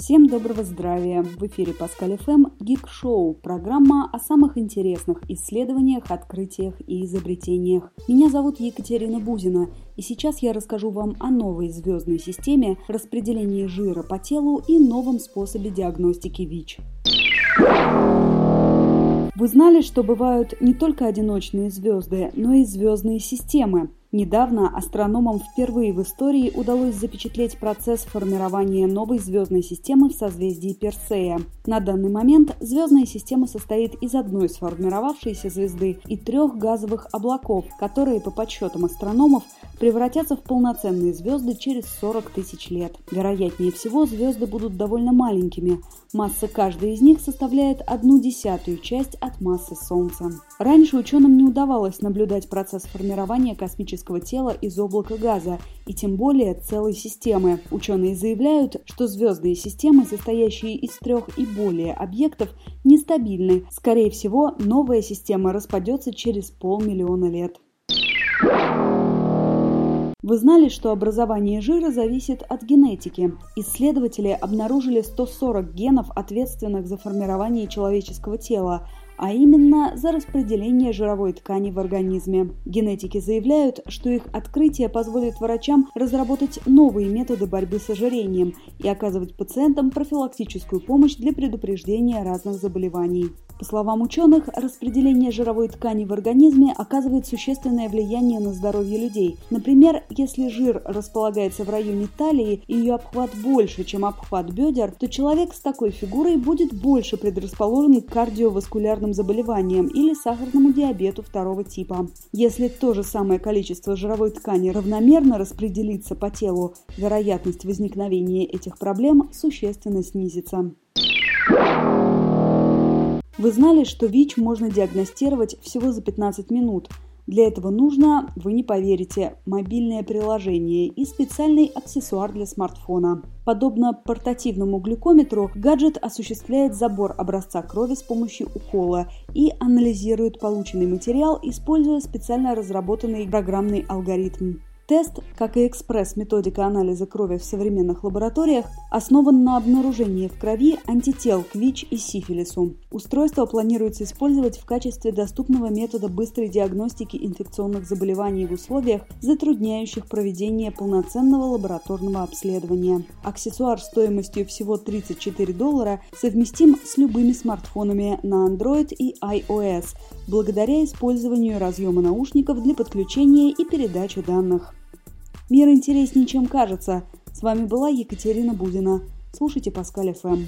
Всем доброго здравия! В эфире Паскаль ФМ Гик Шоу, программа о самых интересных исследованиях, открытиях и изобретениях. Меня зовут Екатерина Бузина, и сейчас я расскажу вам о новой звездной системе распределения жира по телу и новом способе диагностики ВИЧ. Вы знали, что бывают не только одиночные звезды, но и звездные системы? Недавно астрономам впервые в истории удалось запечатлеть процесс формирования новой звездной системы в созвездии Персея. На данный момент звездная система состоит из одной сформировавшейся звезды и трех газовых облаков, которые, по подсчетам астрономов, превратятся в полноценные звезды через 40 тысяч лет. Вероятнее всего, звезды будут довольно маленькими. Масса каждой из них составляет одну десятую часть от массы Солнца. Раньше ученым не удавалось наблюдать процесс формирования космических космического тела из облака газа и тем более целой системы. Ученые заявляют, что звездные системы, состоящие из трех и более объектов, нестабильны. Скорее всего, новая система распадется через полмиллиона лет. Вы знали, что образование жира зависит от генетики? Исследователи обнаружили 140 генов, ответственных за формирование человеческого тела, а именно за распределение жировой ткани в организме. Генетики заявляют, что их открытие позволит врачам разработать новые методы борьбы с ожирением и оказывать пациентам профилактическую помощь для предупреждения разных заболеваний. По словам ученых, распределение жировой ткани в организме оказывает существенное влияние на здоровье людей. Например, если жир располагается в районе талии и ее обхват больше, чем обхват бедер, то человек с такой фигурой будет больше предрасположен к кардиоваскулярным заболеваниям или сахарному диабету второго типа. Если то же самое количество жировой ткани равномерно распределится по телу, вероятность возникновения этих проблем существенно снизится. Вы знали, что ВИЧ можно диагностировать всего за 15 минут. Для этого нужно, вы не поверите, мобильное приложение и специальный аксессуар для смартфона. Подобно портативному глюкометру, гаджет осуществляет забор образца крови с помощью укола и анализирует полученный материал, используя специально разработанный программный алгоритм. Тест, как и экспресс-методика анализа крови в современных лабораториях, основан на обнаружении в крови антител к ВИЧ и сифилису. Устройство планируется использовать в качестве доступного метода быстрой диагностики инфекционных заболеваний в условиях, затрудняющих проведение полноценного лабораторного обследования. Аксессуар стоимостью всего 34 доллара совместим с любыми смартфонами на Android и iOS, благодаря использованию разъема наушников для подключения и передачи данных. Мир интереснее, чем кажется. С вами была Екатерина Будина. Слушайте Паскаль ФМ.